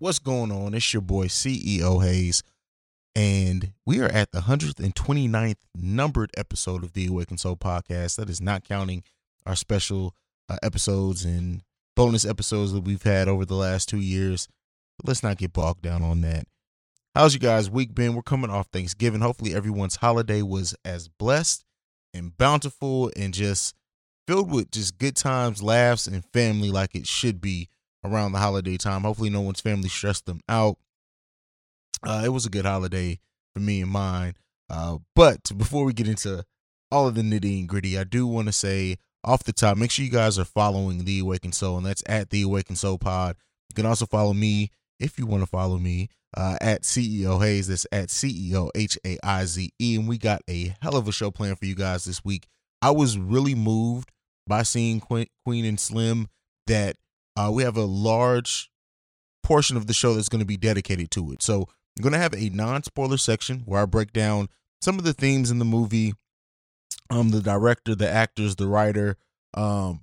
What's going on? It's your boy CEO Haize, and we are at the 129th numbered episode of the Awakened Soul podcast. That is not counting our special uh, episodes and bonus episodes that we've had over the last two years. But let's not get bogged down on that. How's you guys' week been? We're coming off Thanksgiving. Hopefully, everyone's holiday was as blessed and bountiful and just filled with just good times, laughs, and family like it should be around the holiday time. Hopefully, no one's family stressed them out. Uh, it was a good holiday for me and mine. Uh, but before we get into all of the nitty and gritty, I do want to say off the top, make sure you guys are following The Awakened Soul, and that's at The Awakened Soul Pod. You can also follow me if you want to follow me uh, at CEO Haize. That's at CEO H A I Z E. And we got a hell of a show planned for you guys this week. I was really moved by seeing Queen and Slim that uh, we have a large portion of the show that's going to be dedicated to it. So I'm going to have a non spoiler section where I break down some of the themes in the movie, um, the director, the actors, the writer, um,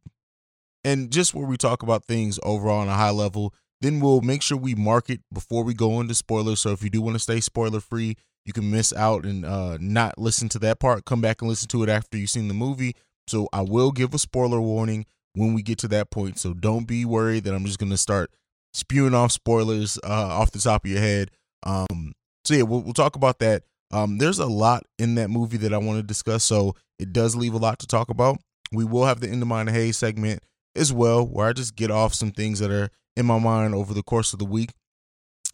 and just where we talk about things overall on a high level. Then we'll make sure we mark it before we go into spoilers. So if you do want to stay spoiler free, you can miss out and uh, not listen to that part. Come back and listen to it after you've seen the movie. So I will give a spoiler warning when we get to that point. So don't be worried that I'm just going to start spewing off spoilers uh, off the top of your head. Um, so yeah, we'll, we'll talk about that. Um, there's a lot in that movie that I want to discuss, so it does leave a lot to talk about. We will have the End of Mind Haize segment as well, where I just get off some things that are in my mind over the course of the week.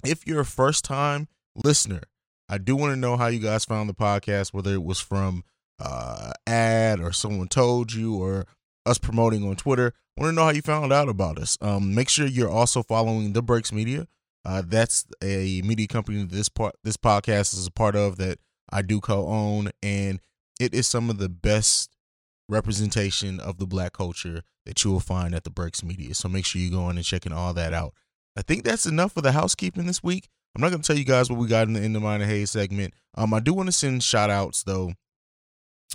If you're a first time listener, I do want to know how you guys found the podcast, whether it was from uh, ad or someone told you or us promoting on Twitter. I want to know how you found out about us. Um, make sure you're also following The Breaks Media. Uh, that's a media company this part this podcast is a part of that I do co-own, and it is some of the best representation of the black culture that you will find at the Breaks Media. So make sure you go in and checking all that out. I think that's enough for the housekeeping this week. I'm not going to tell you guys what we got in the End of Mind Haize segment. Um, I do want to send shout outs though.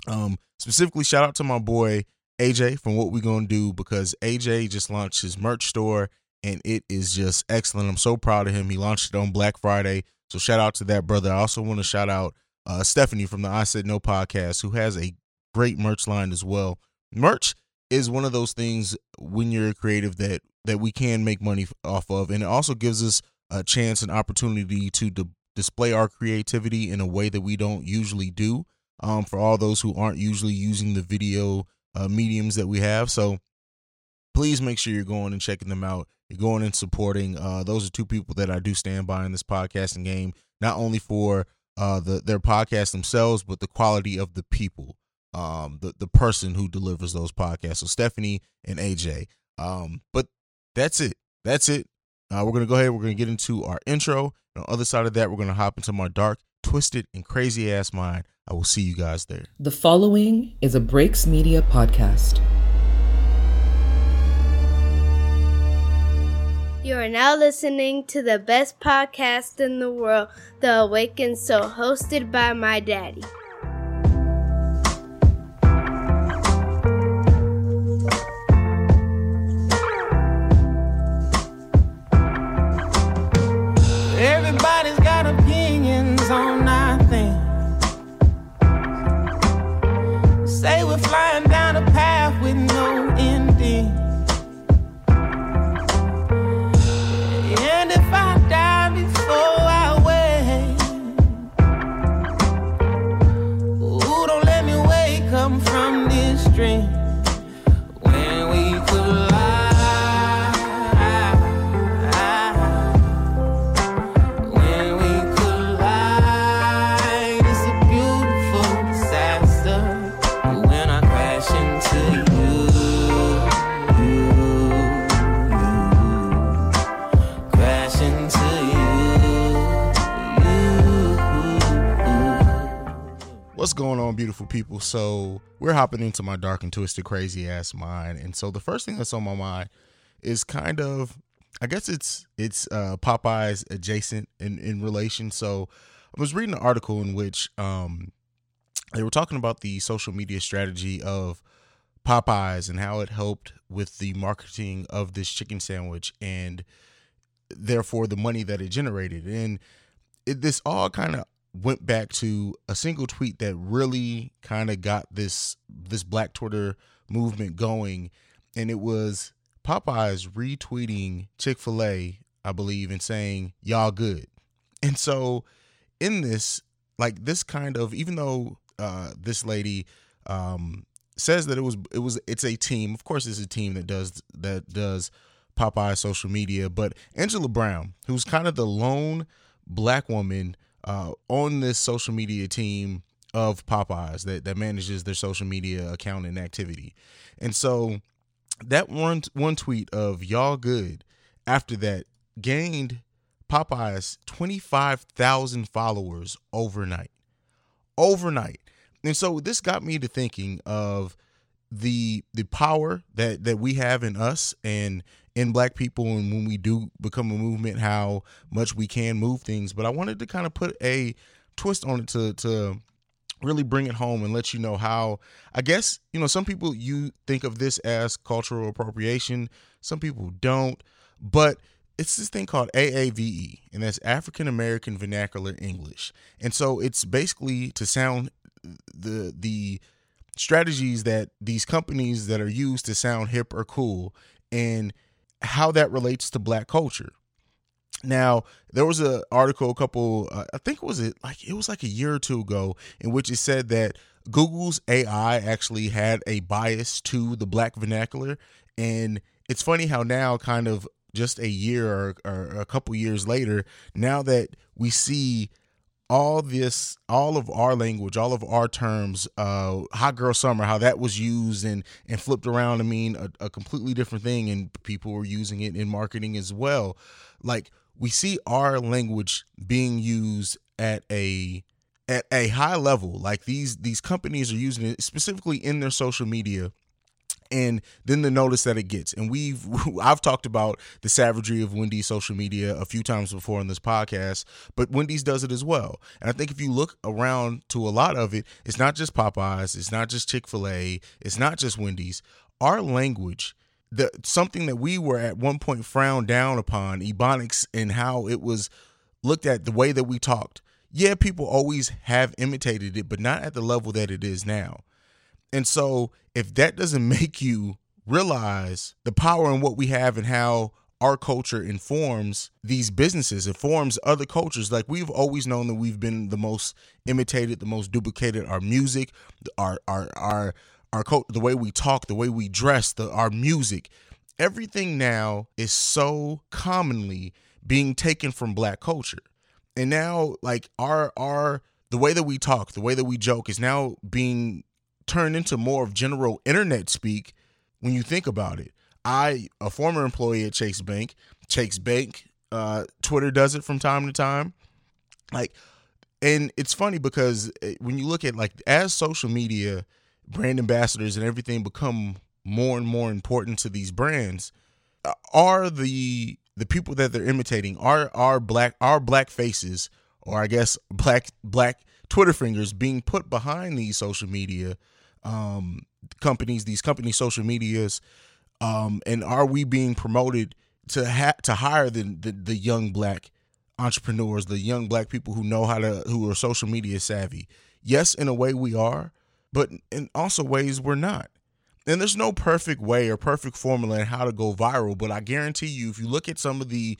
Um, specifically shout out to my boy AJ from what we gonna do because AJ just launched his merch store and it is just excellent. I'm so proud of him. He launched it on Black Friday. So shout out to that brother. I also want to shout out uh, Stephanie from the I Said No podcast who has a great merch line as well. Merch is one of those things when you're a creative that that we can make money off of and it also gives us a chance and opportunity to d- display our creativity in a way that we don't usually do um, for all those who aren't usually using the video uh, mediums that we have. So please make sure you're going and checking them out. You're going and supporting. Uh, those are two people that I do stand by in this podcasting game, not only for uh, the their podcast themselves, but the quality of the people, um, the the person who delivers those podcasts. So Stephanie and AJ. Um, but that's it. That's it. Uh, we're gonna go ahead. We're gonna get into our intro. And on the other side of that, we're gonna hop into my dark, twisted, and crazy ass mind. I will see you guys there. The following is a Breaks Media podcast. You are now listening to the best podcast in the world, The Awakened Soul, hosted by my daddy. Say we're flying going on, beautiful people? So we're hopping into my dark and twisted, crazy ass mind, and so the first thing that's on my mind is kind of, I guess it's it's uh, Popeyes adjacent in in relation. So I was reading an article in which um, they were talking about the social media strategy of Popeyes and how it helped with the marketing of this chicken sandwich and therefore the money that it generated. And it, this all kind of went back to a single tweet that really kind of got this this Black Twitter movement going, and it was Popeyes retweeting Chick Fil A, I believe, and saying y'all good. And so in this, like this kind of, even though uh, this lady um, says that it was it was it's a team. Of course, it's a team that does that does Popeye social media. But Angela Brown, who's kind of the lone black woman uh, on this social media team of Popeyes that that manages their social media account and activity, and so that one one tweet of y'all good after that gained Popeyes 25,000 followers overnight. Overnight. And so this got me to thinking of the the power that that we have in us and in black people and when we do become a movement how much we can move things but i wanted to kind of put a twist on it to to really bring it home and let you know how i guess you know some people you think of this as cultural appropriation some people don't but it's this thing called AAVE, and that's African American Vernacular English. And so it's basically to sound the the strategies that these companies that are used to sound hip or cool and how that relates to black culture. Now, there was an article a couple uh, I think it was it like it was like a year or two ago in which it said that Google's AI actually had a bias to the black vernacular and it's funny how now kind of just a year or, or a couple years later, now that we see all this all of our language all of our terms uh hot girl summer how that was used and and flipped around to mean a, a, completely different thing and people were using it in marketing as well. Like we see our language being used at a at a high level. Like these these companies are using it specifically in their social media and then the notice that it gets. And we've I've talked about the savagery of Wendy's social media a few times before on this podcast, but Wendy's does it as well. And I think if you look around to a lot of it, it's not just Popeyes, it's not just Chick-fil-A, it's not just Wendy's. Our language the something that we were at one point frowned down upon, ebonics and how it was looked at the way that we talked. Yeah, people always have imitated it, but not at the level that it is now. And so, if that doesn't make you realize the power in what we have and how our culture informs these businesses, informs other cultures. Like we've always known that we've been the most imitated, the most duplicated. Our music, our our our our the way we talk, the way we dress, the our music, everything now is so commonly being taken from black culture. And now like our our the way that we talk, the way that we joke is now being turned into more of general internet speak when you think about it. I, a former employee at Chase Bank, Chase Bank, uh, Twitter does it from time to time. Like, and it's funny because eh, when you look at like as social media brand ambassadors and everything become more and more important to these brands, uh, are the the people that they're imitating are are black are black faces or I guess black black Twitter fingers being put behind these social media um, companies, these company social medias, um, and are we being promoted to ha- to hire the, the the young black entrepreneurs, the young black people who know how to who are social media savvy? Yes, in a way we are, but in also ways we're not. And there's no perfect way or perfect formula in how to go viral, but I guarantee you, if you look at some of the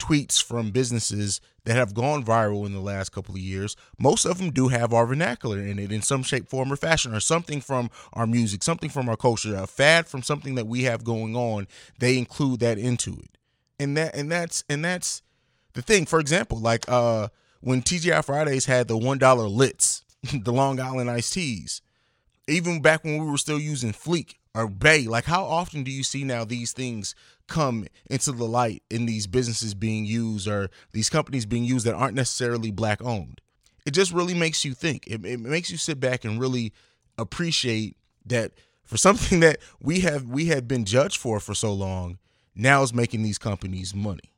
tweets from businesses that have gone viral in the last couple of years, most of them do have our vernacular in it in some shape, form, or fashion, or something from our music, something from our culture, a fad from something that we have going on. They include that into it, and that and that's and that's the thing. For example, like uh when TGI Fridays had the one dollar lits, the Long Island iced teas, even back when we were still using Fleek or Bae, like how often do you see now these things come into the light in these businesses being used or these companies being used that aren't necessarily black owned. It just really makes you think. It, it makes you sit back and really appreciate that for something that we have we had been judged for for so long, now is making these companies money.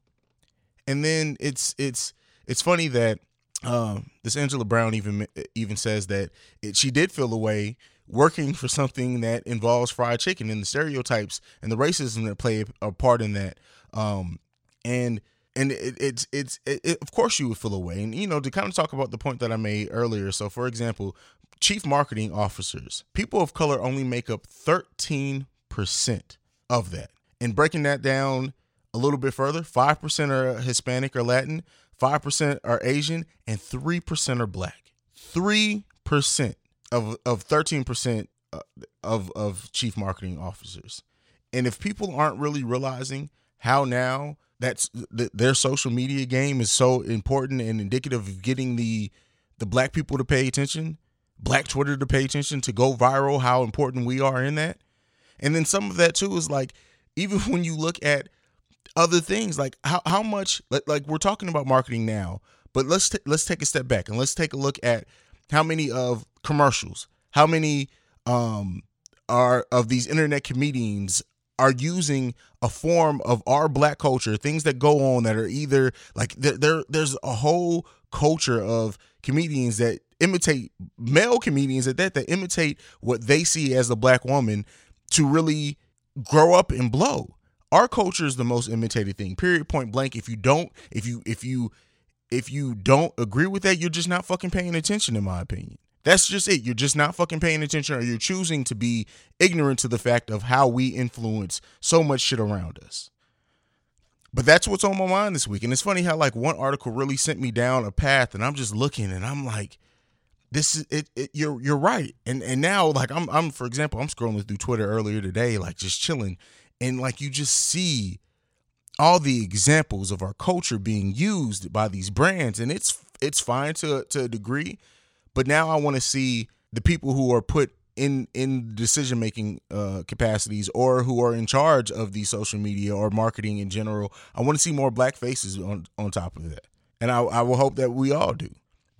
And then it's it's it's funny that um, this Angela Brown even even says that it, she did feel a way working for something that involves fried chicken and the stereotypes and the racism that play a part in that. Um, and and it, it's it's it, it, of course you would feel away and you know to kind of talk about the point that i made earlier. So for example chief marketing officers people of color only make up 13% of that. And breaking that down a little bit further 5% are hispanic or latin 5% are asian and 3% are black. 3% of of 13% uh, of of chief marketing officers and if people aren't really realizing how now that's th- their social media game is so important and indicative of getting the the black people to pay attention, black Twitter to pay attention, to go viral, how important we are in that. And then some of that too is like even when you look at other things like how how much like, like we're talking about marketing now, but let's t- let's take a step back and let's take a look at how many of commercials, how many um are of these internet comedians are using a form of our black culture, things that go on that are either like there, there there's a whole culture of comedians that imitate male comedians at that that imitate what they see as a black woman to really grow up and blow. Our culture is the most imitated thing. Period point blank. If you don't if you if you if you don't agree with that, you're just not fucking paying attention in my opinion. That's just it. You're just not fucking paying attention or you're choosing to be ignorant to the fact of how we influence so much shit around us. But that's what's on my mind this week. And it's funny how like one article really sent me down a path and I'm just looking and I'm like this is it, it you're you're right. And and now like I'm I'm for example, I'm scrolling through Twitter earlier today like just chilling and like you just see all the examples of our culture being used by these brands and it's it's fine to to a degree but now I want to see the people who are put in in decision making uh, capacities or who are in charge of the social media or marketing in general. I want to see more black faces on on top of that, and I, I will hope that we all do.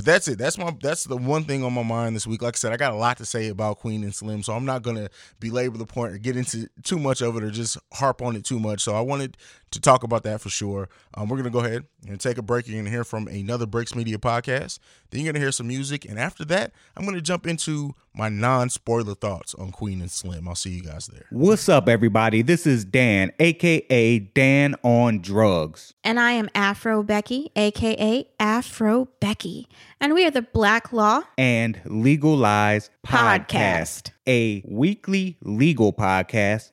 But that's it. That's my that's the one thing on my mind this week. Like I said, I got a lot to say about Queen and Slim, so I'm not gonna belabor the point or get into too much of it or just harp on it too much. So I wanted to talk about that for sure. Um, we're gonna go ahead and take a break. You're gonna hear from another Breaks Media podcast. Then you're gonna hear some music, and after that, I'm gonna jump into my non-spoiler thoughts on Queen and Slim. I'll see you guys there. What's up, everybody? This is Dan, aka Dan on Drugs. And I am Afro Becky, aka Afro Becky. And we are the Black Law and Legal Lies Podcast. Podcast, a weekly legal podcast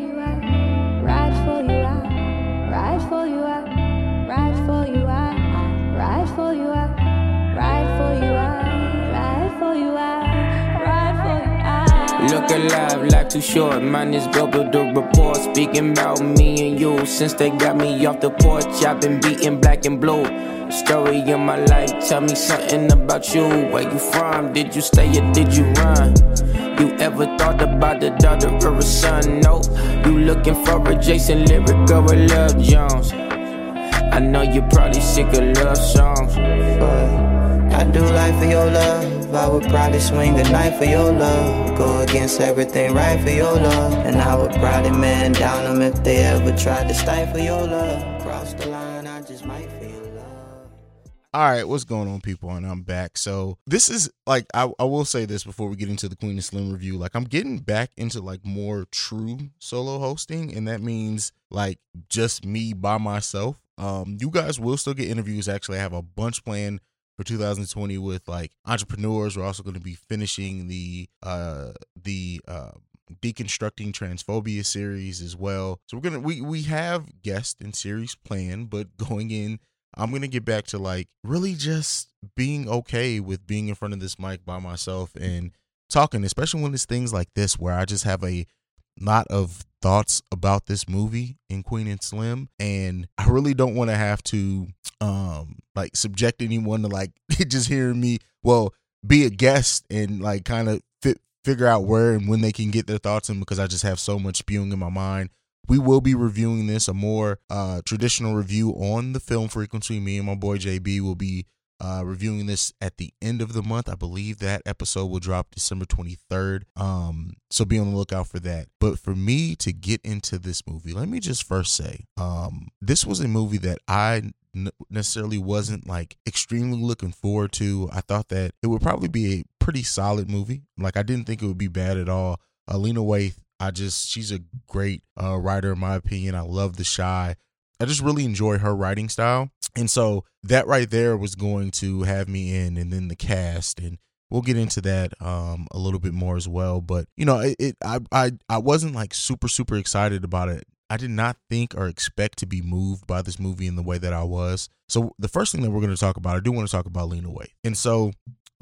Look alive, life too short. Mine is bubble the report. Speaking about me and you. Since they got me off the porch, I've been beating black and blue. Story of my life, tell me something about you. Where you from? Did you stay or did you run? You ever thought about a daughter or a son? No. You looking for a Jason lyric or a Love Jones? I know you're probably sick of love songs. But I do life for your love. I would probably swing a knife for your love. Go against everything right for your love. And I would probably man down them if they ever tried to stifle your love. Cross the line, I just might for your love. All right, what's going on, people? And I'm back. So this is like I, I will say this before we get into the Queen and Slim review. Like I'm getting back into like more true solo hosting, and that means like just me by myself. Um, you guys will still get interviews. Actually, I have a bunch planned for 2020 with like entrepreneurs. We're also going to be finishing the uh the uh deconstructing transphobia series as well. So we're gonna we we have guests and series planned, but going in I'm gonna get back to like really just being okay with being in front of this mic by myself and talking, especially when it's things like this where I just have a lot of thoughts about this movie in Queen and Slim, and I really don't want to have to um like subject anyone to like just hearing me well be a guest and like kind of fit figure out where and when they can get their thoughts in because I just have so much spewing in my mind. We will be reviewing this a more uh, traditional review on the film frequency. Me and my boy JB will be uh, reviewing this at the end of the month. I believe that episode will drop December 23rd. Um, so be on the lookout for that. But for me to get into this movie, let me just first say, um, this was a movie that I necessarily wasn't like extremely looking forward to. I thought that it would probably be a pretty solid movie. Like I didn't think it would be bad at all. Alina Lena Waithe, I just she's a great uh, writer in my opinion. I love The Chi. I just really enjoy her writing style. And so that right there was going to have me in and then the cast and we'll get into that um a little bit more as well but you know it, it I, I i wasn't like super super excited about it I did not think or expect to be moved by this movie in the way that I was. So the first thing that we're going to talk about, I do want to talk about Lena Waithe. And so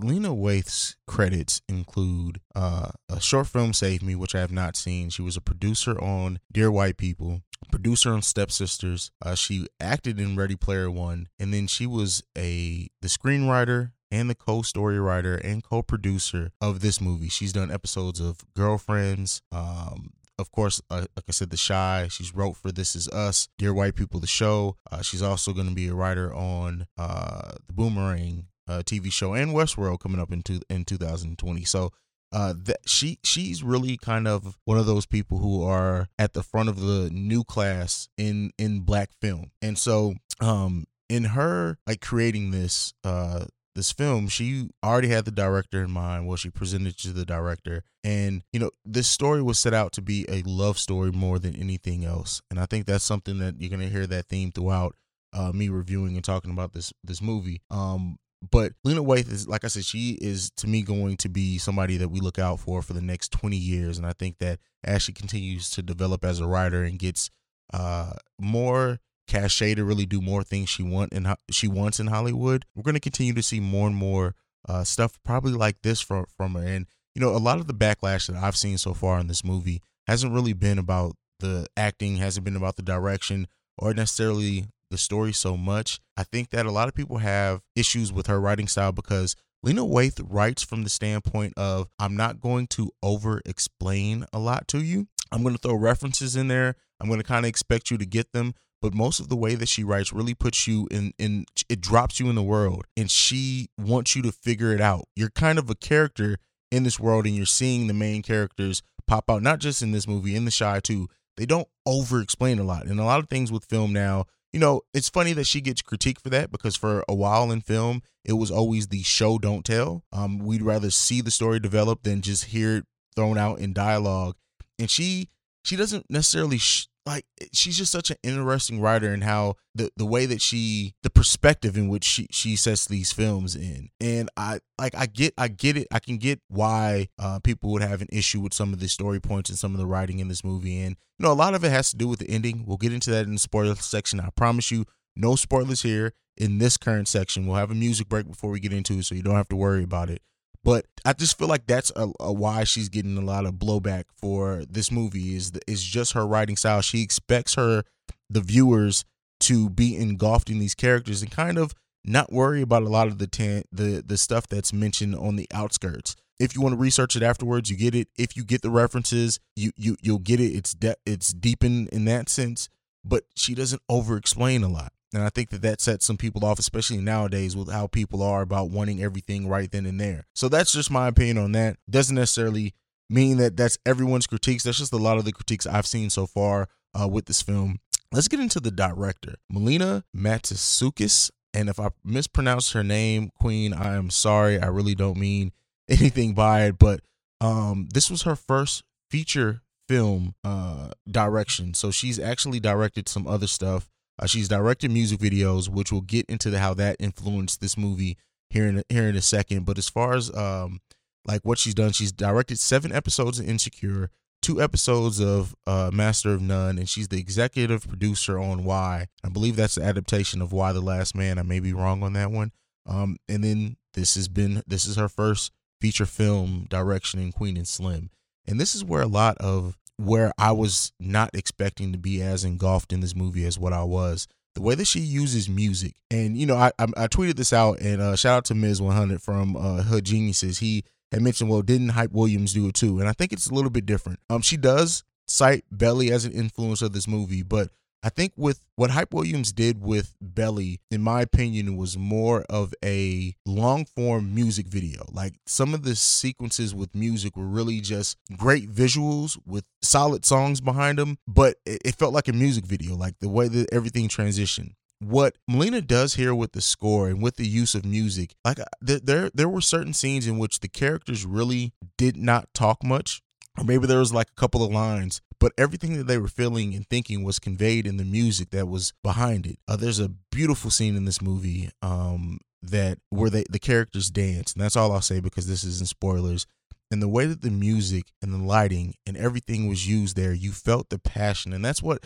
Lena Waithe's credits include uh, a short film Save Me, which I have not seen. She was a producer on Dear White People, producer on Stepsisters. Uh, she acted in Ready Player One, and then she was a the screenwriter and the co-story writer and co-producer of this movie. She's done episodes of Girlfriends, um, of course, uh, like I said, The Chi. She's wrote for This Is Us, Dear White People, the show. Uh, she's also going to be a writer on uh, the Boomerang uh, TV show and Westworld coming up into in 2020. So uh, that she she's really kind of one of those people who are at the front of the new class in in black film, and so um in her like creating this uh this film, she already had the director in mind. Well, she presented to the director, and you know, this story was set out to be a love story more than anything else. And I think that's something that you're gonna hear that theme throughout uh, me reviewing and talking about this this movie. Um, but Lena Waithe is, like I said, she is to me going to be somebody that we look out for for the next 20 years. And I think that as she continues to develop as a writer and gets uh, more cachet to really do more things she want and she wants in Hollywood, we're going to continue to see more and more uh, stuff probably like this from from her. And you know, a lot of the backlash that I've seen so far in this movie hasn't really been about the acting, hasn't been about the direction, or necessarily the story so much. I think that a lot of people have issues with her writing style because Lena Waithe writes from the standpoint of I'm not going to over explain a lot to you. I'm going to throw references in there. I'm going to kind of expect you to get them, but most of the way that she writes really puts you in in it drops you in the world and she wants you to figure it out you're kind of a character in this world and you're seeing the main characters pop out not just in this movie in the Chi too they don't over explain a lot and a lot of things with film now you know it's funny that she gets critique for that because for a while in film it was always the show don't tell. Um we'd rather see the story develop than just hear it thrown out in dialogue. And she she doesn't necessarily sh- like she's just such an interesting writer and how the the way that she the perspective in which she she sets these films in. And i like i get i get it. I can get why uh people would have an issue with some of the story points and some of the writing in this movie. And you know a lot of it has to do with the ending. We'll get into that in the spoiler section i promise you. No spoilers here in this current section. We'll have a music break before we get into it so you don't have to worry about it but I just feel like that's a, a, why she's getting a lot of blowback for this movie is the, is just her writing style. She expects her the viewers to be engulfed in these characters and kind of not worry about a lot of the the the stuff that's mentioned on the outskirts. If you want to research it afterwards, you get it. If you get the references, you you you'll get it. It's de- it's deep in in that sense, but she doesn't over explain a lot. And I think that that sets some people off, especially nowadays with how people are about wanting everything right then and there. So that's just my opinion on that. Doesn't necessarily mean that that's everyone's critiques. That's just a lot of the critiques I've seen so far uh, with this film. Let's get into the director, Melina Matsoukas. And if I mispronounce her name, Queen, I am sorry. I really don't mean anything by it. But um, this was her first feature film uh, direction. So she's actually directed some other stuff uh, she's directed music videos, which we'll get into the, how that influenced this movie here in here in a second. But as far as um like what she's done, she's directed seven episodes of Insecure, two episodes of uh, Master of None, and she's the executive producer on Y. I believe that's the adaptation of Y The Last Man. I may be wrong on that one. Um, and then this has been this is her first feature film direction in Queen and Slim, and this is where a lot of where I was not expecting to be as engulfed in this movie as what I was. The way that she uses music, and you know, I I, I tweeted this out, and uh, shout out to Ms. 100 from uh, Hood Geniuses. He had mentioned, well, didn't Hype Williams do it too? And I think it's a little bit different. Um, she does cite Belly as an influence of this movie, but I think with what Hype Williams did with Belly, in my opinion, was more of a long form music video. Like some of the sequences with music were really just great visuals with solid songs behind them, but it, felt like a music video, like the way that everything transitioned what Melina does here with the score and with the use of music, like uh, there, there there were certain scenes in which the characters really did not talk much, or maybe there was like a couple of lines, but everything that they were feeling and thinking was conveyed in the music that was behind it. Uh, there's a beautiful scene in this movie um, that where they the characters dance, and that's all I'll say because this isn't spoilers. And the way that the music and the lighting and everything was used there, you felt the passion, and that's what.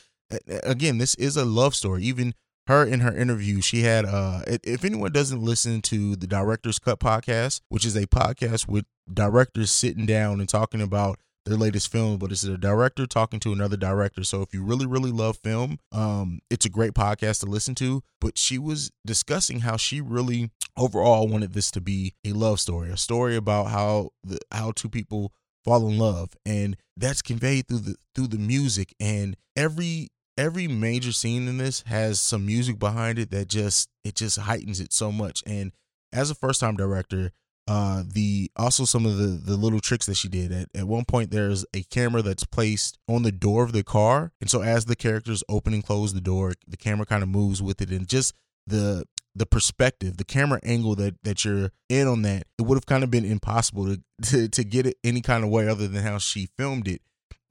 Again, this is a love story. Even her in her interview, she had uh if anyone doesn't listen to the Director's Cut podcast, which is a podcast with directors sitting down and talking about their latest film, but it's a director talking to another director. So if you really, really love film, um, it's a great podcast to listen to. But she was discussing how she really overall wanted this to be a love story, a story about how the how two people fall in love. And that's conveyed through the through the music and every every major scene in this has some music behind it that just it just heightens it so much and as a first time director uh the also some of the the little tricks that she did. At, at one point there's a camera that's placed on the door of the car. And so as the characters open and close the door the camera kind of moves with it. And just the the perspective the camera angle that that you're in on that it would have kind of been impossible to, to to get it any kind of way other than how she filmed it.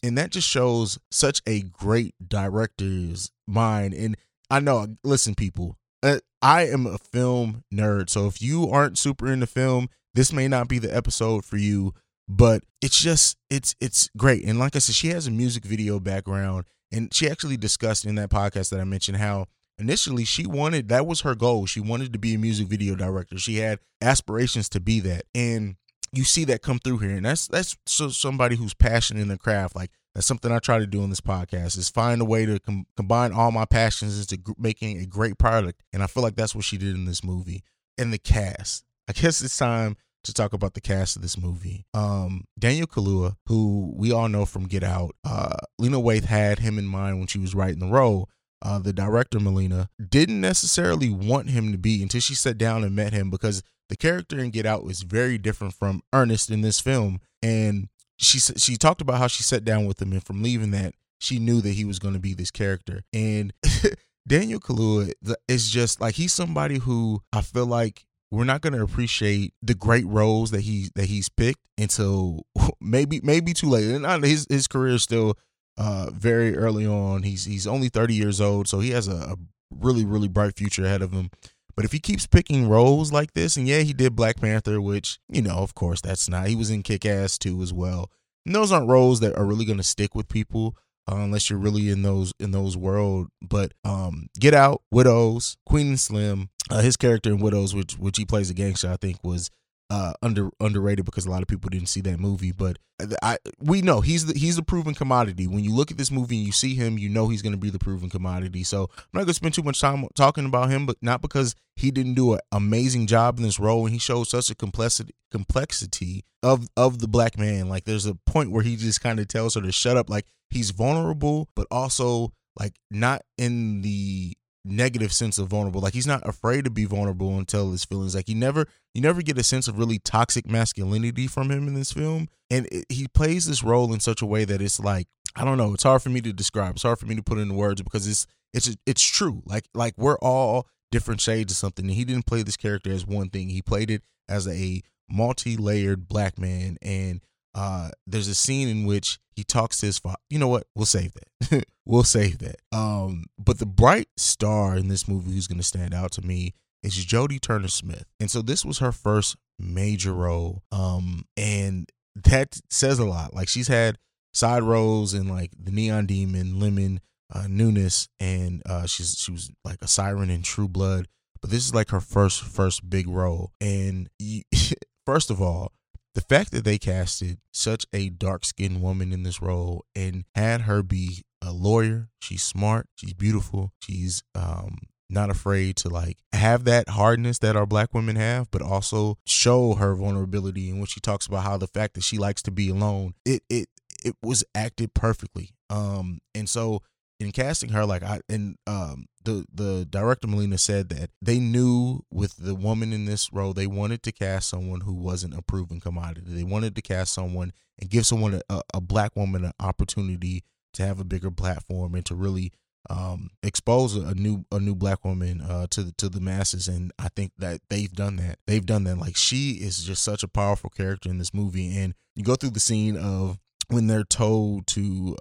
And that just shows such a great director's mind. And i know listen people uh, i am a film nerd. So if you aren't super into film this may not be the episode for you but it's just it's it's great. And like i said she has a music video background and she actually discussed in that podcast that i mentioned how initially she wanted that was her goal. She wanted to be a music video director. She had aspirations to be that. And you see that come through here. And that's that's so somebody who's passionate in the craft. Like that's something i try to do in this podcast is find a way to com- combine all my passions into making a great product. And i feel like that's what she did in this movie. And the cast i guess it's time to talk about the cast of this movie. Um daniel kaluuya who we all know from get out uh lena waithe had him in mind when she was writing the role. Uh, the director Melina didn't necessarily want him to be until she sat down and met him because the character in Get Out is very different from Ernest in this film, and she she talked about how she sat down with him, and from leaving that, she knew that he was going to be this character. And Daniel Kaluuya is just like he's somebody who I feel like we're not going to appreciate the great roles that he that he's picked until maybe maybe too late. And his his career is still uh, very early on. He's he's only 30 years old, so he has a, a really really bright future ahead of him. But if he keeps picking roles like this, and yeah, he did Black Panther, which, you know, of course, that's not. He was in Kick Ass too as well. And those aren't roles that are really going to stick with people uh, unless you're really in those in those world. But um, Get Out, Widows, Queen and Slim, uh, his character in Widows, which which he plays a gangster, I think was uh, under underrated because a lot of people didn't see that movie. But I we know he's the he's a proven commodity. When you look at this movie and you see him, you know he's going to be the proven commodity. So I'm not going to spend too much time talking about him, but not because he didn't do an amazing job in this role and he shows such a complexity complexity of of the black man. Like there's a point where he just kind of tells her to shut up. Like he's vulnerable, but also like not in the negative sense of vulnerable. Like he's not afraid to be vulnerable and tell his feelings. Like he never, you never get a sense of really toxic masculinity from him in this film. And it, he plays this role in such a way that it's like I don't know. It's hard for me to describe. It's hard for me to put into words because it's it's it's true. Like like we're all different shades of something. And he didn't play this character as one thing. He played it as a multi-layered black man and uh there's a scene in which he talks to his father you know what? We'll save that. We'll save that. Um but the bright star in this movie who's going to stand out to me is jodie turner smith. And so this was her first major role. Um and that says a lot. Like she's had side roles in like the neon demon lemon uh newness and uh she's she was like a siren in true blood. But this is like her first first big role. And you, first of all the fact that they casted such a dark skinned woman in this role and had her be a lawyer, she's smart, she's beautiful, she's um not afraid to like have that hardness that our black women have, but also show her vulnerability. And when she talks about how the fact that she likes to be alone, it it it was acted perfectly. Um, and so in casting her, like I and um the the director Melina said that they knew with the woman in this role, they wanted to cast someone who wasn't a proven commodity. They wanted to cast someone and give someone a, a black woman an opportunity to have a bigger platform and to really um, expose a new a new black woman uh, to the, to the masses, and I think that they've done that. They've done that. Like she is just such a powerful character in this movie, and you go through the scene of when they're told to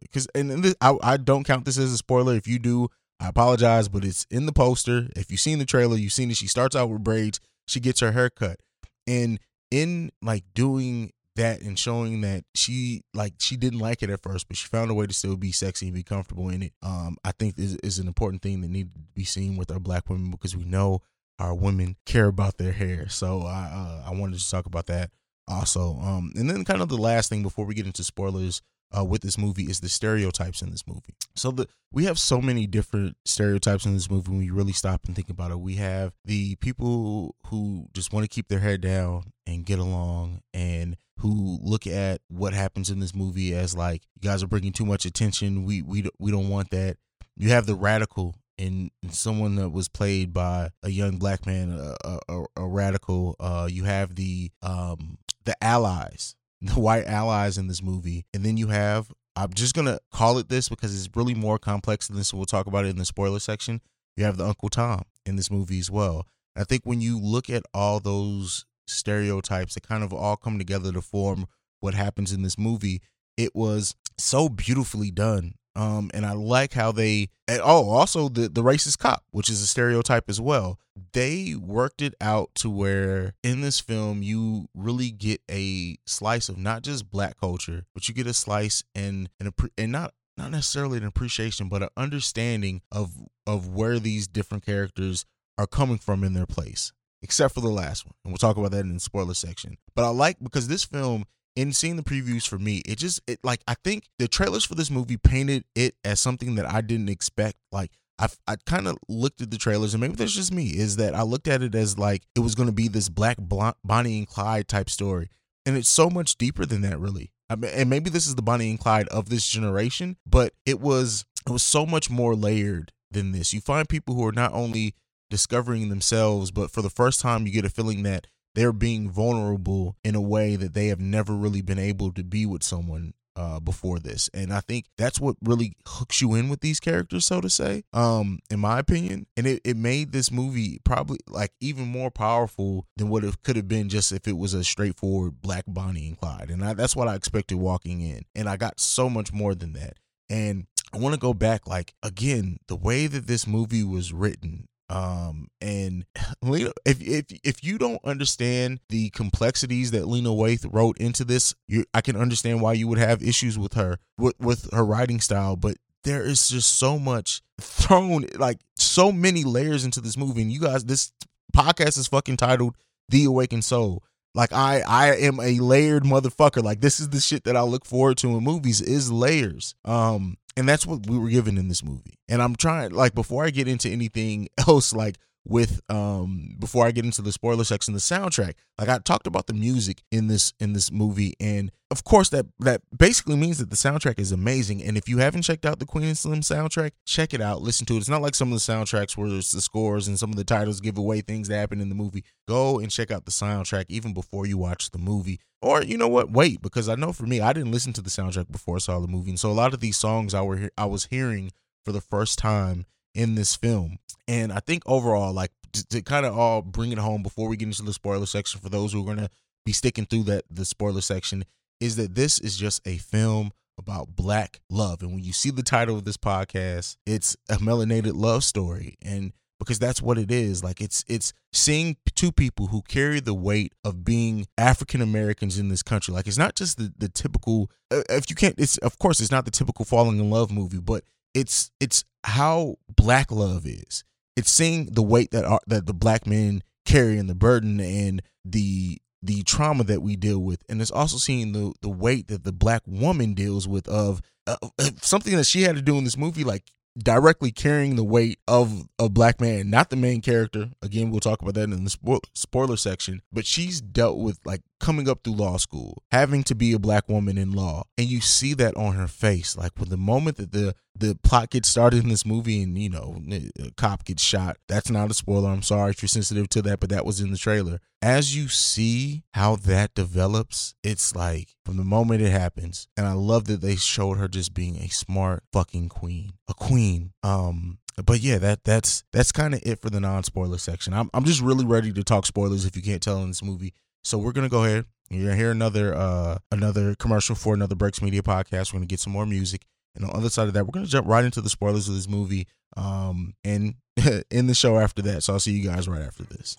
because uh, and, this, I, I don't count this as a spoiler. If you do, I apologize, but it's in the poster. If you've seen the trailer, you've seen it. She starts out with braids. She gets her hair cut, and in like doing that and showing that she like she didn't like it at first, but she found a way to still be sexy and be comfortable in it. Um, I think is is an important thing that needed to be seen with our black women because we know our women care about their hair. So I uh, I wanted to talk about that also. Um, and then kind of the last thing before we get into spoilers uh, with this movie is the stereotypes in this movie. So the we have so many different stereotypes in this movie when you really stop and think about it. We have the people who just want to keep their head down and get along and who look at what happens in this movie as like you guys are bringing too much attention. We we we don't want that. You have the radical in someone that was played by a young black man, a, a, a radical. Uh, you have the um the allies, the white allies in this movie, and then you have. I'm just gonna call it this because it's really more complex than this. We'll talk about it in the spoiler section. You have the Uncle Tom in this movie as well. I think when you look at all those stereotypes that kind of all come together to form what happens in this movie. It was so beautifully done. Um, and I like how they oh also the the racist cop, which is a stereotype as well. They worked it out to where in this film you really get a slice of not just black culture, but you get a slice and and and not not necessarily an appreciation, but an understanding of of where these different characters are coming from in their place except for the last one. And we'll talk about that in the spoiler section. But I like because this film, in seeing the previews for me, it just it like I think the trailers for this movie painted it as something that I didn't expect. Like I I kind of looked at the trailers and maybe that's just me is that I looked at it as like it was going to be this black Bonnie and Clyde type story. And it's so much deeper than that really. I mean, and maybe this is the Bonnie and Clyde of this generation, but it was it was so much more layered than this. You find people who are not only discovering themselves, but for the first time, you get a feeling that they're being vulnerable in a way that they have never really been able to be with someone uh, before this. And I think that's what really hooks you in with these characters, so to say, um, in my opinion. And it, it made this movie probably like even more powerful than what it could have been just if it was a straightforward Black Bonnie and Clyde. And I, that's what I expected walking in. And I got so much more than that. And I want to go back, like, again, the way that this movie was written um and lena if if if you don't understand the complexities that lena waithe wrote into this you i can understand why you would have issues with her with with her writing style but there is just so much thrown like so many layers into this movie and you guys this podcast is fucking titled the awakened soul like I I am a layered motherfucker. Like this is the shit that I look forward to in movies is layers. Um and that's what we were given in this movie. And I'm trying like before I get into anything else like with um before I get into the spoiler section the soundtrack. Like I talked about the music in this in this movie and of course that that basically means that the soundtrack is amazing. And if you haven't checked out the Queen and Slim soundtrack check it out. Listen to it. It's not like some of the soundtracks where there's the scores and some of the titles give away things that happen in the movie. Go and check out the soundtrack even before you watch the movie. Or you know what? Wait because I know for me I didn't listen to the soundtrack before I saw the movie. And so a lot of these songs I were I was hearing for the first time in this film. And I think overall, like to, to kind of all bring it home before we get into the spoiler section for those who are going to be sticking through that the spoiler section is that this is just a film about black love. And when you see the title of this podcast, it's a melanated love story. And because that's what it is like it's it's seeing two people who carry the weight of being african americans in this country like it's not just the the typical uh, if you can't it's of course it's not the typical falling in love movie but it's it's how black love is. It's seeing the weight that are, that the black men carry and the burden and the the trauma that we deal with, and it's also seeing the the weight that the black woman deals with of uh, something that she had to do in this movie. Like directly carrying the weight of a black man, not the main character. Again, we'll talk about that in the spo- spoiler section. But she's dealt with like coming up through law school, having to be a black woman in law, and you see that on her face. Like when the moment that the the plot gets started in this movie, and you know, a cop gets shot. That's not a spoiler. I'm sorry if you're sensitive to that, but that was in the trailer. As you see how that develops, it's like from the moment it happens, and I love that they showed her just being a smart fucking queen, a queen. Um, but yeah, that that's that's kind of it for the non-spoiler section. I'm I'm just really ready to talk spoilers if you can't tell in this movie. So we're gonna go ahead. You're gonna hear another uh another commercial for another Breaks Media podcast. We're gonna get some more music. And on the other side of that, we're gonna jump right into the spoilers of this movie. Um and in the show after that. So I'll see you guys right after this.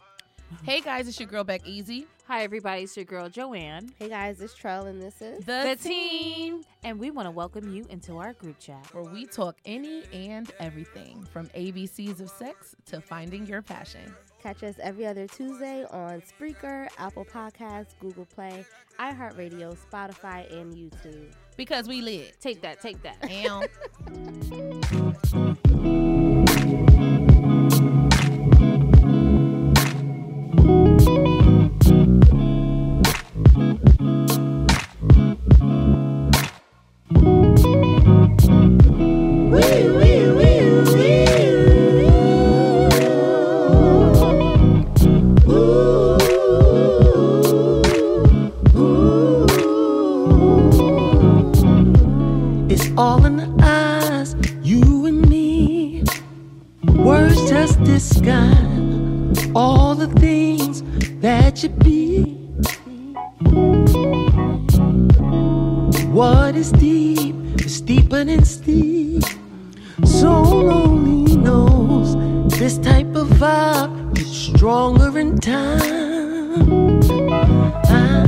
Hey guys, it's your girl Beck Easy. Hi, everybody. It's your girl Joanne. Hey guys, it's Trell and this is The, team, And we want to welcome you into our group chat. where we talk any and everything from ABCs of sex to finding your passion. Catch us every other Tuesday on Spreaker, Apple Podcasts, Google Play, iHeartRadio, Spotify, and YouTube. Because we lit. Take that, take that. What is deep is deeper than steep. So lonely knows this type of vibe gets stronger in time. I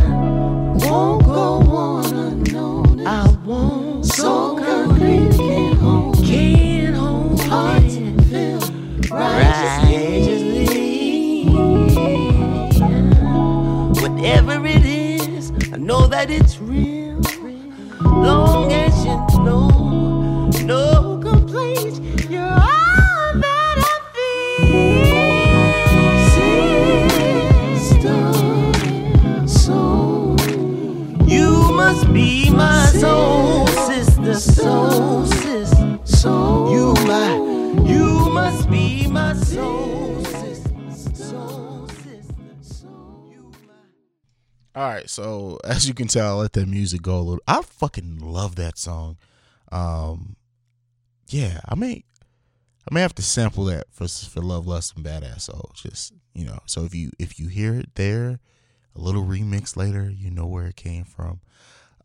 won't go on unnoticed. I won't so concrete can't hold can't hold hearts and feel righteously. Whatever it is, I know that it's real. As All right, so as you can tell, I let that music go a little. I fucking love that song. Um, yeah, I may, I may have to sample that for for Love, Lust, and Badass. So just you know, so if you if you hear it there, a little remix later, you know where it came from.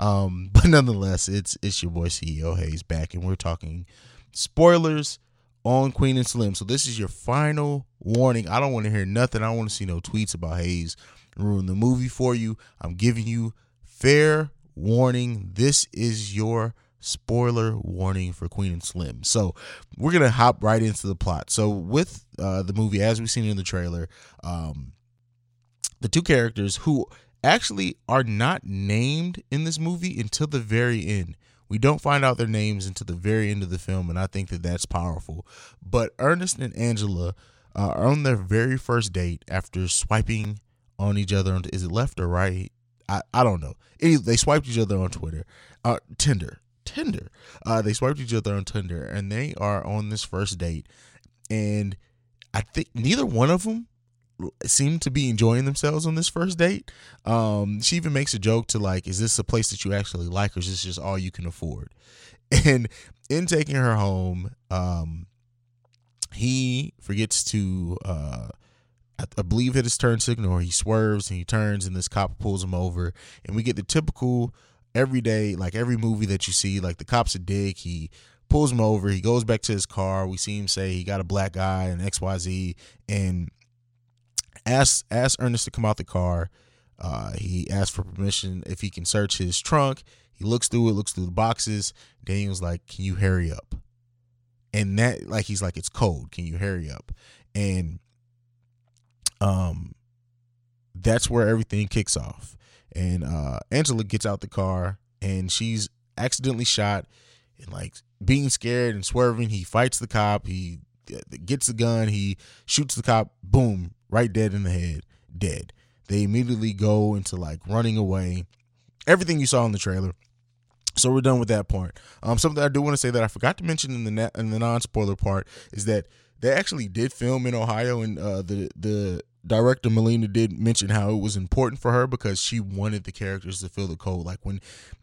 Um, but nonetheless, it's it's your boy CEO Haize back, and we're talking spoilers on Queen and Slim. So this is your final warning. I don't want to hear nothing. I don't want to see no tweets about Haize ruin the movie for you. I'm giving you fair warning. This is your spoiler warning for Queen and Slim. So we're gonna hop right into the plot. So with uh, the movie, as we've seen in the trailer, um, the two characters who actually are not named in this movie until the very end. We don't find out their names until the very end of the film, and I think that that's powerful. But Ernest and Angela uh, are on their very first date after swiping on each other. On, is it left or right? I, I don't know. They swiped each other on Twitter, uh, Tinder, Tinder. Uh, they swiped each other on Tinder, and they are on this first date. And I think neither one of them seem to be enjoying themselves on this first date. Um, she even makes a joke to like, "Is this a place that you actually like, or is this just all you can afford?" And in taking her home, um, he forgets to, uh, I, believe, hit his turn signal, he swerves and he turns, and this cop pulls him over, and we get the typical everyday, like every movie that you see, like the cop's a dick. He pulls him over. He goes back to his car. We see him say he got a black guy and X Y Z, and asks asks Ernest to come out the car. Uh, he asks for permission if he can search his trunk. He looks through it, looks through the boxes. Daniel's like, "Can you hurry up?" And that, like, he's like, "It's cold. Can you hurry up?" And um, that's where everything kicks off. And uh, Angela gets out the car and she's accidentally shot. and like being scared and swerving, he fights the cop. He uh, gets the gun. He shoots the cop. Boom, right dead in the head, dead. They immediately go into like running away. Everything you saw in the trailer. So we're done with that part. Um, something I do want to say that I forgot to mention in the na- in the non spoiler part is that they actually did film in Ohio, and uh, the the director Melina did mention how it was important for her because she wanted the characters to feel the cold. Like when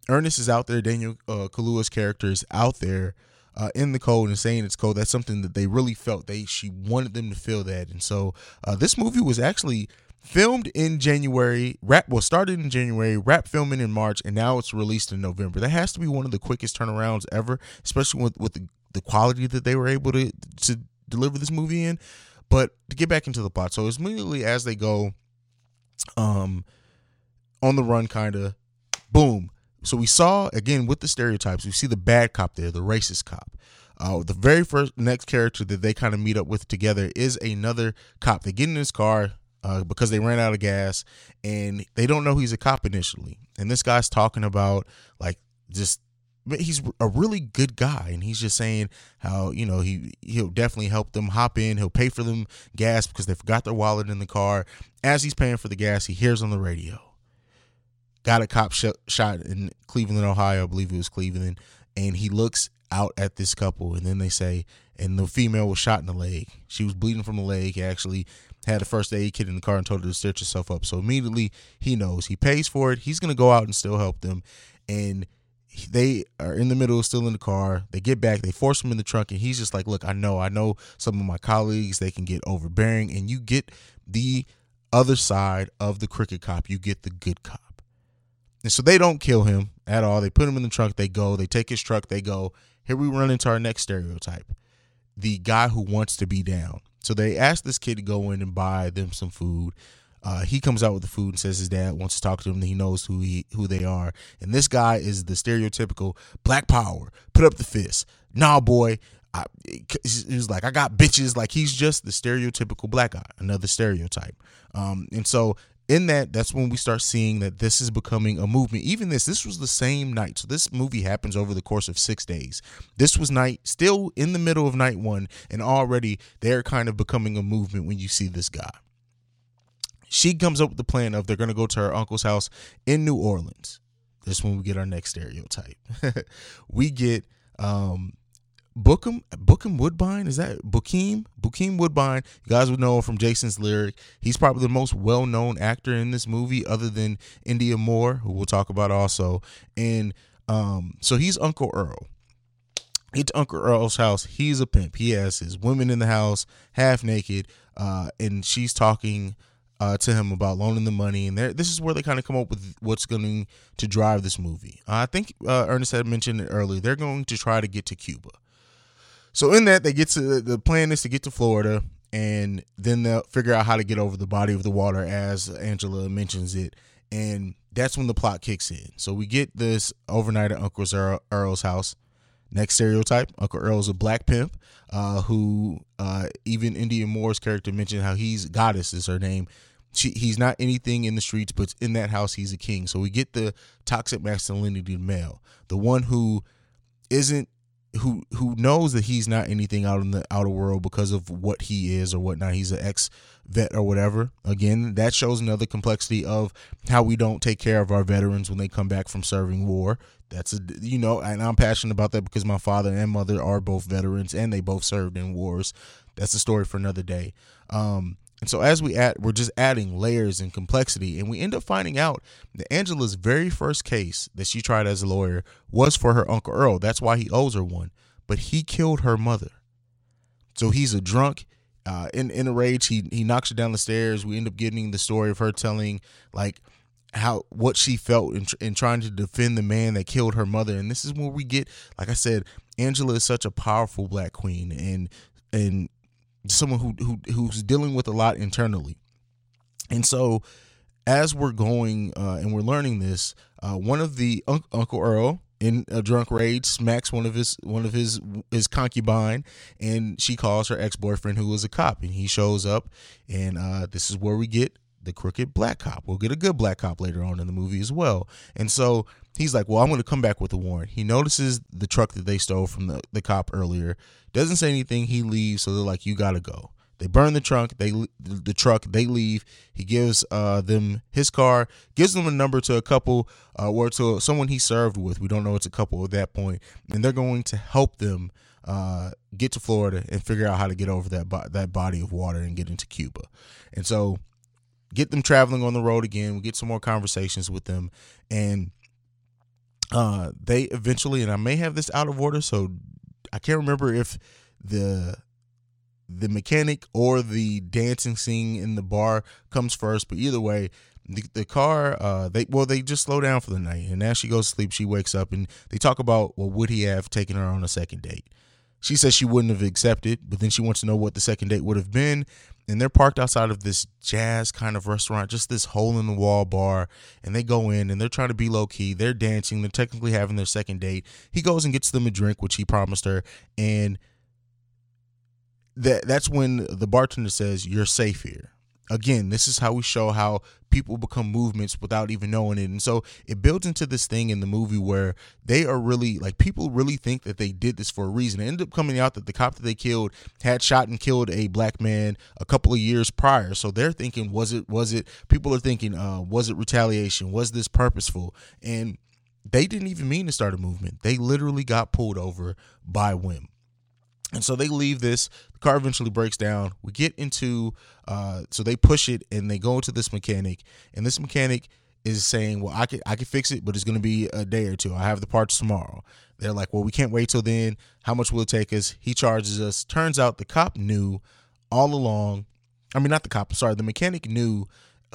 Ernest is out there, Daniel uh, Kaluuya's character is out there uh, in the cold and saying it's cold. That's something that they really felt. They she wanted them to feel that, and so uh, this movie was actually filmed in January. Rap well started in January, wrap filming in March, and now it's released in November. That has to be one of the quickest turnarounds ever, especially with with the, the quality that they were able to to deliver this movie in. But to get back into the plot, so it's immediately as they go, um, on the run, kind of, boom. So we saw again with the stereotypes. We see the bad cop there, the racist cop. Uh, the very first next character that they kind of meet up with together is another cop. They get in his car uh, because they ran out of gas, and they don't know he's a cop initially. And this guy's talking about like just he's a really good guy and he's just saying how you know he he'll definitely help them hop in. He'll pay for them gas because they forgot their wallet in the car. As he's paying for the gas he hears on the radio. Got a cop sh- shot in cleveland ohio. I believe it was cleveland. And he looks out at this couple and then they say and the female was shot in the leg. She was bleeding from the leg. He actually had a first aid kit in the car and told her to stitch herself up. So immediately he knows. He pays for it. He's going to go out and still help them. And they are in the middle, still in the car. They get back, they force him in the trunk, and he's just like, Look, I know, I know some of my colleagues, they can get overbearing, and you get the other side of the crooked cop. You get the good cop. And so they don't kill him at all. They put him in the trunk, they go, they take his truck, they go. Here we run into our next stereotype the guy who wants to be down. So they ask this kid to go in and buy them some food. Uh, he comes out with the food and says his dad wants to talk to him. He knows who he who they are, and this guy is the stereotypical black power. Put up the fist. Nah, boy. I, he was like, I got bitches. Like he's just the stereotypical black guy, another stereotype. Um, and so in that, that's when we start seeing that this is becoming a movement. Even this, this was the same night. So this movie happens over the course of six days. This was night, still in the middle of night one, and already they're kind of becoming a movement when you see this guy she comes up with the plan of they're going to go to her uncle's house in New Orleans. This is when we get our next stereotype. we get um Bookham Bookham Woodbine is that Bokeem Bokeem Woodbine you guys would know him from Jason's lyric he's probably the most well-known actor in this movie other than Indya Moore who we'll talk about also and um so he's Uncle Earl to Uncle Earl's house. He's a pimp. He has his women in the house, half naked, uh, and she's talking uh, to him about loaning the money, and this is where they kind of come up with what's going to drive this movie. Uh, I think uh, Ernest had mentioned it earlier. They're going to try to get to Cuba. So in that, they get to the plan is to get to Florida, and then they'll figure out how to get over the body of the water, as Angela mentions it, and that's when the plot kicks in. So we get this overnight at Uncle Earl's house. Next stereotype: Uncle Earl's a black pimp uh, who uh, even Indya Moore's character mentioned how he's goddess is her name. He's not anything in the streets, but in that house he's a king. So we get the toxic masculinity male, the one who isn't who who knows that he's not anything out in the outer world because of what he is or whatnot. He's an ex vet or whatever. Again, that shows another complexity of how we don't take care of our veterans when they come back from serving war. That's a you know, and I'm passionate about that because my father and mother are both veterans and they both served in wars. That's a story for another day. Um, and so as we add, we're just adding layers and complexity, and we end up finding out that Angela's very first case that she tried as a lawyer was for her uncle Earl. That's why he owes her one. But he killed her mother. So he's a drunk. Uh, in in a rage, he he knocks her down the stairs. We end up getting the story of her telling like how what she felt in, in trying to defend the man that killed her mother. And this is where we get, like I said, Angela is such a powerful black queen, and and someone who, who who's dealing with a lot internally. And so, as we're going uh, and we're learning this, uh, one of the un- Uncle Earl in a drunk rage smacks one of his one of his his concubine, and she calls her ex boyfriend who was a cop, and he shows up, and uh, this is where we get the crooked black cop. We'll get a good black cop later on in the movie as well. And so he's like, Well, I'm going to come back with a warrant. He notices the truck that they stole from the, the cop earlier, doesn't say anything. He leaves. So they're like, You got to go. They burn the trunk. They the truck. They leave. He gives uh, them his car. Gives them a number to a couple uh, or to someone he served with. We don't know it's a couple at that point, and they're going to help them uh, get to Florida and figure out how to get over that bo- that body of water and get into Cuba. And so get them traveling on the road again. We get some more conversations with them, and uh, they eventually. And I may have this out of order, so I can't remember if the the mechanic or the dancing scene in the bar comes first, but either way, the, the car uh they well they just slow down for the night and as she goes to sleep she wakes up and they talk about well would he have taken her on a second date she says she wouldn't have accepted but then she wants to know what the second date would have been and they're parked outside of this jazz kind of restaurant just this hole in the wall bar and they go in and they're trying to be low key they're dancing. They're technically having their second date. He goes and gets them a drink which he promised her and that that's when the bartender says you're safe here again this is how we show how people become movements without even knowing it. And so it builds into this thing in the movie where they are really like people really think that they did this for a reason. It ended up coming out that the cop that they killed had shot and killed a black man a couple of years prior. So they're thinking was it was it people are thinking uh was it retaliation? Was this purposeful? And they didn't even mean to start a movement. They literally got pulled over by whim and so they leave this. The car eventually breaks down. We get into, uh, so they push it and they go into this mechanic, and this mechanic is saying, "Well, I can I can fix it, but it's going to be a day or two. I have the parts tomorrow." They're like, "Well, we can't wait till then. How much will it take us?" He charges us. Turns out the cop knew all along. I mean, not the cop. Sorry, the mechanic knew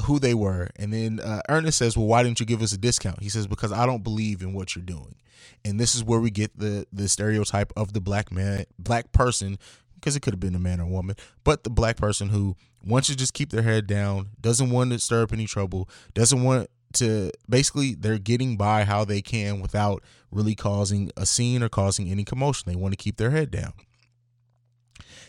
who they were. And then uh, Ernest says, "Well, why didn't you give us a discount?" He says, "Because I don't believe in what you're doing." And this is where we get the the stereotype of the black man, black person, because it could have been a man or woman, but the black person who wants to just keep their head down, doesn't want to stir up any trouble, doesn't want to basically they're getting by how they can without really causing a scene or causing any commotion. They want to keep their head down.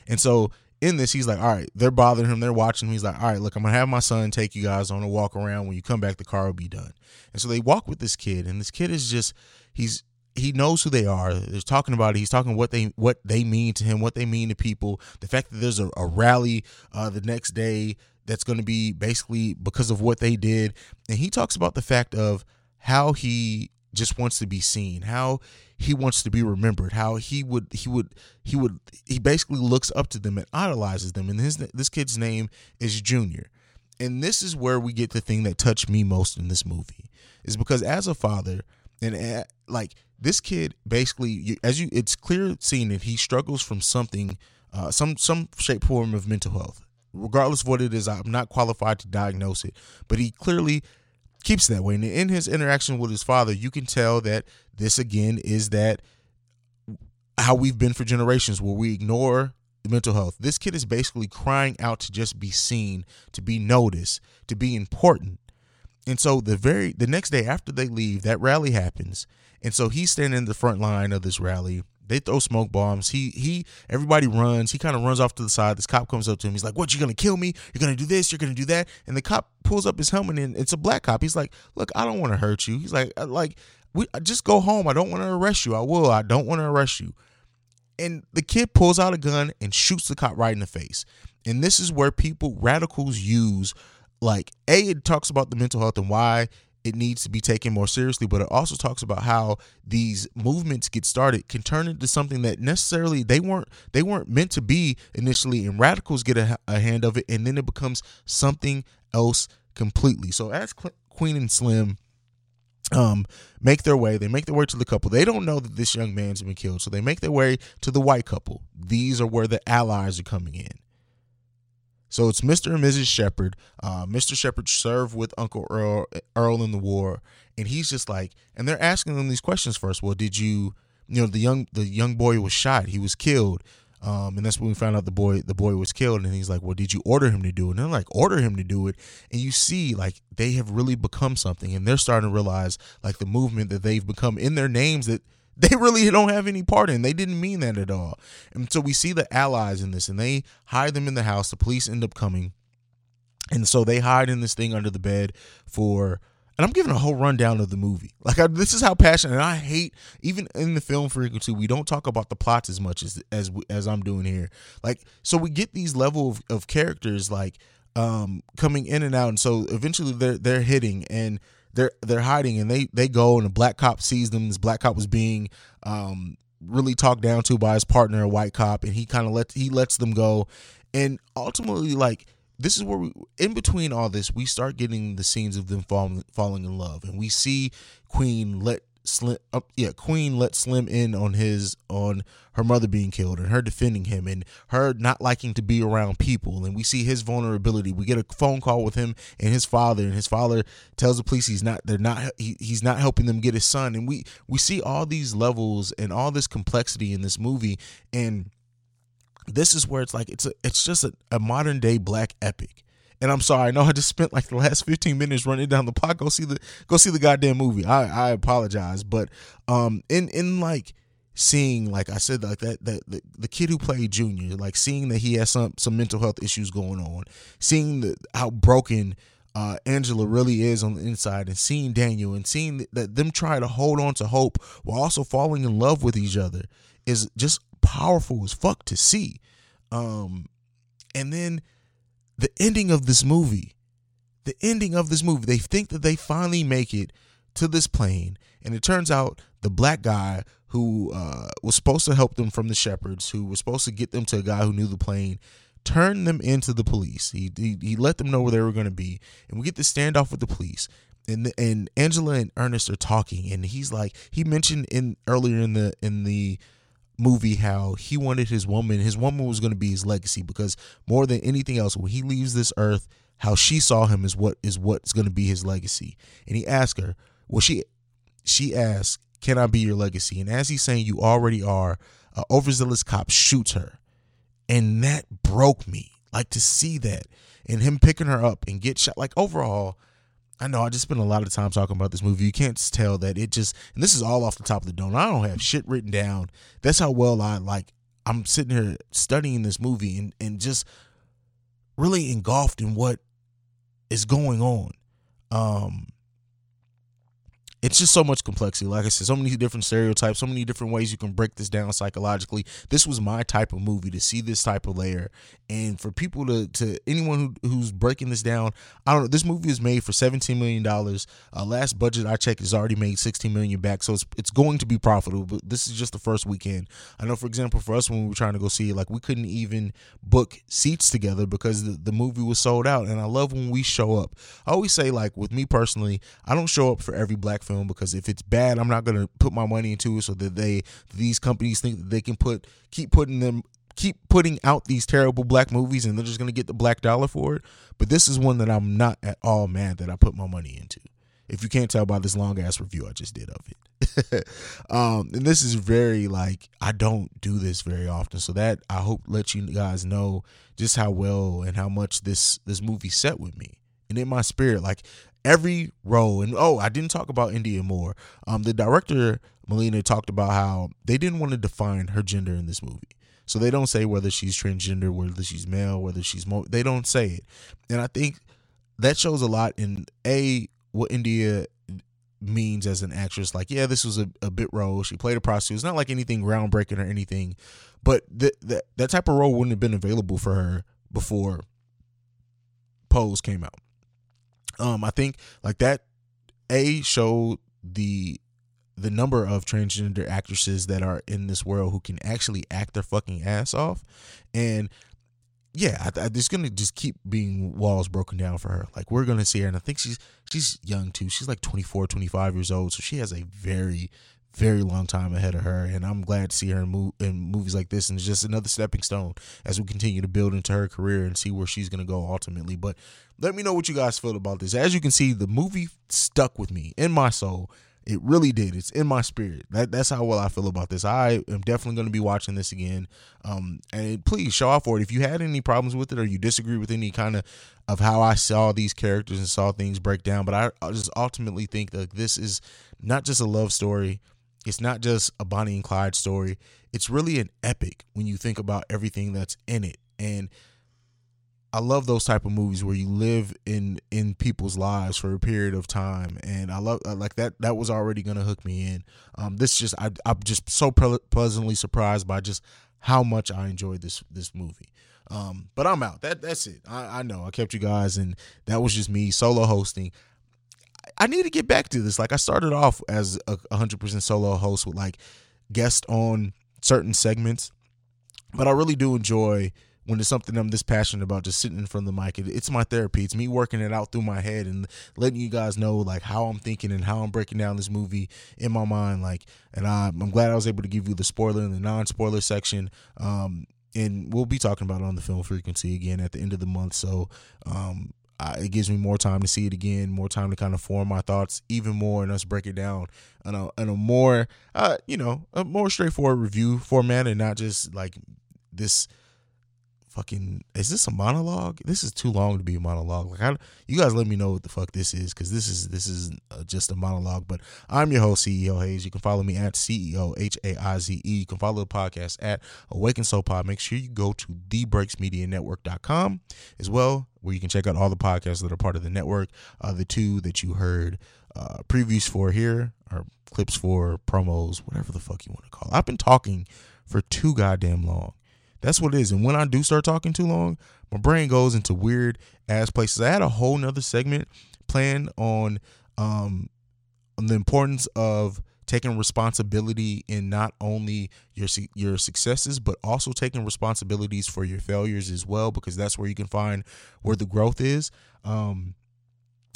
And so in this, he's like, all right, they're bothering him. They're watching him. He's like, all right, look, I'm going to have my son take you guys on a walk around. When you come back, the car will be done. And so they walk with this kid, and this kid is just, he's, he knows who they are. They're talking about it. He's talking what they what they mean to him, what they mean to people. The fact that there's a, a rally uh, the next day that's going to be basically because of what they did, and he talks about the fact of how he just wants to be seen, how he wants to be remembered, how he would he would he would he basically looks up to them and idolizes them. And his this kid's name is Junior. And this is where we get the thing that touched me most in this movie is because as a father and like this kid basically as you it's clear seen that he struggles from something uh, some some shape form of mental health regardless of what it is i'm not qualified to diagnose it but he clearly keeps that way and in his interaction with his father you can tell that this again is that how we've been for generations where we ignore the mental health this kid is basically crying out to just be seen to be noticed to be important and so the very the next day after they leave, that rally happens. And so he's standing in the front line of this rally. They throw smoke bombs. He he everybody runs. He kind of runs off to the side. This cop comes up to him. He's like, "What? You're gonna kill me? You're gonna do this? You're gonna do that?" And the cop pulls up his helmet and it's a black cop. He's like, "Look, I don't want to hurt you." He's like, uh, "Like, we uh, just go home. I don't want to arrest you. I will. I don't want to arrest you." And the kid pulls out a gun and shoots the cop right in the face. And this is where people radicals use like a it talks about the mental health and why it needs to be taken more seriously but it also talks about how these movements get started can turn into something that necessarily they weren't they weren't meant to be initially and radicals get a, a hand of it and then it becomes something else completely so as queen and slim um make their way they make their way to the couple they don't know that this young man's been killed so they make their way to the white couple these are where the allies are coming in so it's Mr. and Mrs. Shepard. Uh, Mr. Shepard served with Uncle Earl, Earl in the war, and he's just like, and they're asking them these questions first. Well, did you, you know, the young the young boy was shot. He was killed. Um, and that's when we found out the boy the boy was killed. And he's like, "Well, did you order him to do it?" And they're like, "Order him to do it." And you see, like, they have really become something, and they're starting to realize, like, the movement that they've become in their names that they really don't have any part in. They didn't mean that at all. And so we see the allies in this, and they hide them in the house. The police end up coming. And so they hide in this thing under the bed for and I'm giving a whole rundown of the movie. Like I, this is how passionate. And I hate even in the film frequency we don't talk about the plots as much as as as I'm doing here. Like so we get these level of, of characters like um coming in and out, and so eventually they're they're hitting and they're they're hiding, and they they go and a black cop sees them. This black cop was being um really talked down to by his partner, a white cop, and he kind of lets he lets them go, and ultimately like this is where we in between all this we start getting the scenes of them falling falling in love. And we see queen let slim uh, yeah queen let slim in on his on her mother being killed and her defending him and her not liking to be around people. And we see his vulnerability. We get a phone call with him and his father and his father tells the police he's not they're not he, he's not helping them get his son. And we we see all these levels and all this complexity in this movie. And this is where it's like it's a it's just a, a modern day black epic. And I'm sorry, I know I just spent like the last 15 minutes running down the plot. Go see the go see the goddamn movie. I I apologize, but um in in like seeing like I said like that that the, the kid who played Junior, like seeing that he has some some mental health issues going on, seeing the how broken uh, Angela really is on the inside, and seeing Daniel and seeing that them try to hold on to hope while also falling in love with each other is just powerful as fuck to see. Um, and then the ending of this movie, the ending of this movie, they think that they finally make it to this plane, and it turns out the black guy who uh, was supposed to help them from the shepherds, who was supposed to get them to a guy who knew the plane, turned them into the police. He he, he let them know where they were going to be, and we get the standoff with the police. And, and Angela and Ernest are talking, and he's like he mentioned in earlier in the in the movie how he wanted his woman his woman was going to be his legacy because more than anything else when he leaves this earth how she saw him is what is what's going to be his legacy. And he asked her well she she asked can i be your legacy? And as he's saying you already are a overzealous cop shoots her. And that broke me like to see that and him picking her up and get shot like overall I know I just spent a lot of time talking about this movie. You can't tell that it just and this is all off the top of the dome. I don't have shit written down. That's how well I like I'm sitting here studying this movie and, and just really engulfed in what is going on. Um it's just so much complexity. Like I said, so many different stereotypes, so many different ways you can break this down psychologically. This was my type of movie to see this type of layer, and for people to to anyone who, who's breaking this down, I don't know. This movie is made for seventeen million dollars. Uh, last budget I checked has already made sixteen million back, so it's it's going to be profitable. But this is just the first weekend. I know, for example, for us when we were trying to go see it, like we couldn't even book seats together because the, the movie was sold out. And I love when we show up. I always say, like with me personally, I don't show up for every black film because if it's bad, I'm not gonna put my money into it so that they these companies think that they can put keep putting them keep putting out these terrible black movies and they're just gonna get the black dollar for it. But this is one that I'm not at all mad that I put my money into. If you can't tell by this long ass review I just did of it. um, and this is very like I don't do this very often. So that I hope let you guys know just how well and how much this this movie set with me and in my spirit. Like every role and oh i didn't talk about Indya Moore um the director melina talked about how they didn't want to define her gender in this movie. So they don't say whether she's transgender whether she's male whether she's mo they don't say it. And i think that shows a lot in a what Indya means as an actress. Like yeah this was a, a bit role. She played a prostitute. It's not like anything groundbreaking or anything but th- that that type of role wouldn't have been available for her before pose came out um, I think like that a showed the the number of transgender actresses that are in this world who can actually act their fucking ass off, and yeah, I, I, there's gonna just keep being walls broken down for her. Like we're gonna see her, and I think she's she's young too. She's like 24, 25 years old, so she has a very very long time ahead of her, and I'm glad to see her in, mo- in movies like this. And it's just another stepping stone as we continue to build into her career and see where she's gonna go ultimately. But let me know what you guys feel about this. As you can see, the movie stuck with me in my soul. It really did. It's in my spirit. That, that's how well I feel about this. I am definitely going to be watching this again. Um, and please show off for it. If you had any problems with it or you disagree with any kind of of how I saw these characters and saw things break down, but I, I just ultimately think that this is not just a love story. It's not just a Bonnie and Clyde story. It's really an epic when you think about everything that's in it. And I love those type of movies where you live in in people's lives for a period of time, and I love like that. That was already gonna hook me in. Um, this just I, I'm just so ple- pleasantly surprised by just how much I enjoyed this this movie. Um, but I'm out. That that's it. I, I know I kept you guys, and that was just me solo hosting. I, need to get back to this. Like I started off as a 100% solo host with like guest on certain segments, but I really do enjoy when it's something I'm this passionate about, just sitting in front of the mic. It, it's my therapy. It's me working it out through my head and letting you guys know like how I'm thinking and how I'm breaking down this movie in my mind. Like, and I, I'm glad I was able to give you the spoiler and the non-spoiler section. Um, and we'll be talking about it on the film frequency again at the end of the month. So, um, It gives me more time to see it again, more time to kind of form my thoughts even more, and us break it down in a, in a more, uh, you know, a more straightforward review format, and not just like this fucking is this a monologue? This is too long to be a monologue. Like I, you guys let me know what the fuck this is because this is this is uh, just a monologue but i'm your host ceo Haize. You can follow me at ceo h-a-i-z-e you can follow the podcast at awaken soul pod. Make sure you go to thebreaksmedianetwork.com as well where you can check out all the podcasts that are part of the network. Uh, the two that you heard uh, previews for here or clips for promos whatever the fuck you want to call it. I've been talking for too goddamn long that's what it is. And when I do start talking too long, my brain goes into weird ass places. I had a whole nother segment planned on um on the importance of taking responsibility in not only your your successes but also taking responsibilities for your failures as well because that's where you can find where the growth is. Um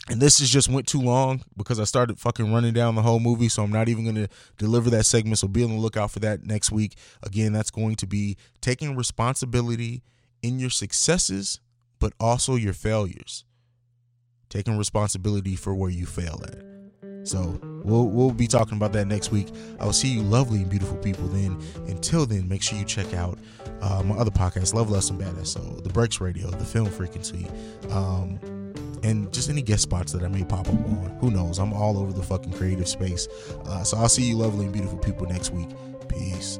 and this is just went too long because I started fucking running down the whole movie. So I'm not even going to deliver that segment. So be on the lookout for that next week. Again, that's going to be taking responsibility in your successes, but also your failures. Taking responsibility for where you fail at. So we'll we'll be talking about that next week. I will see you, lovely and beautiful people. Then until then, make sure you check out uh, my other podcast, Love Less and Badass. So the Breaks Radio, the Film Frequency. Um, and just any guest spots that I may pop up on. Who knows? I'm all over the fucking creative space. Uh, so I'll see you, lovely and beautiful people, next week. Peace.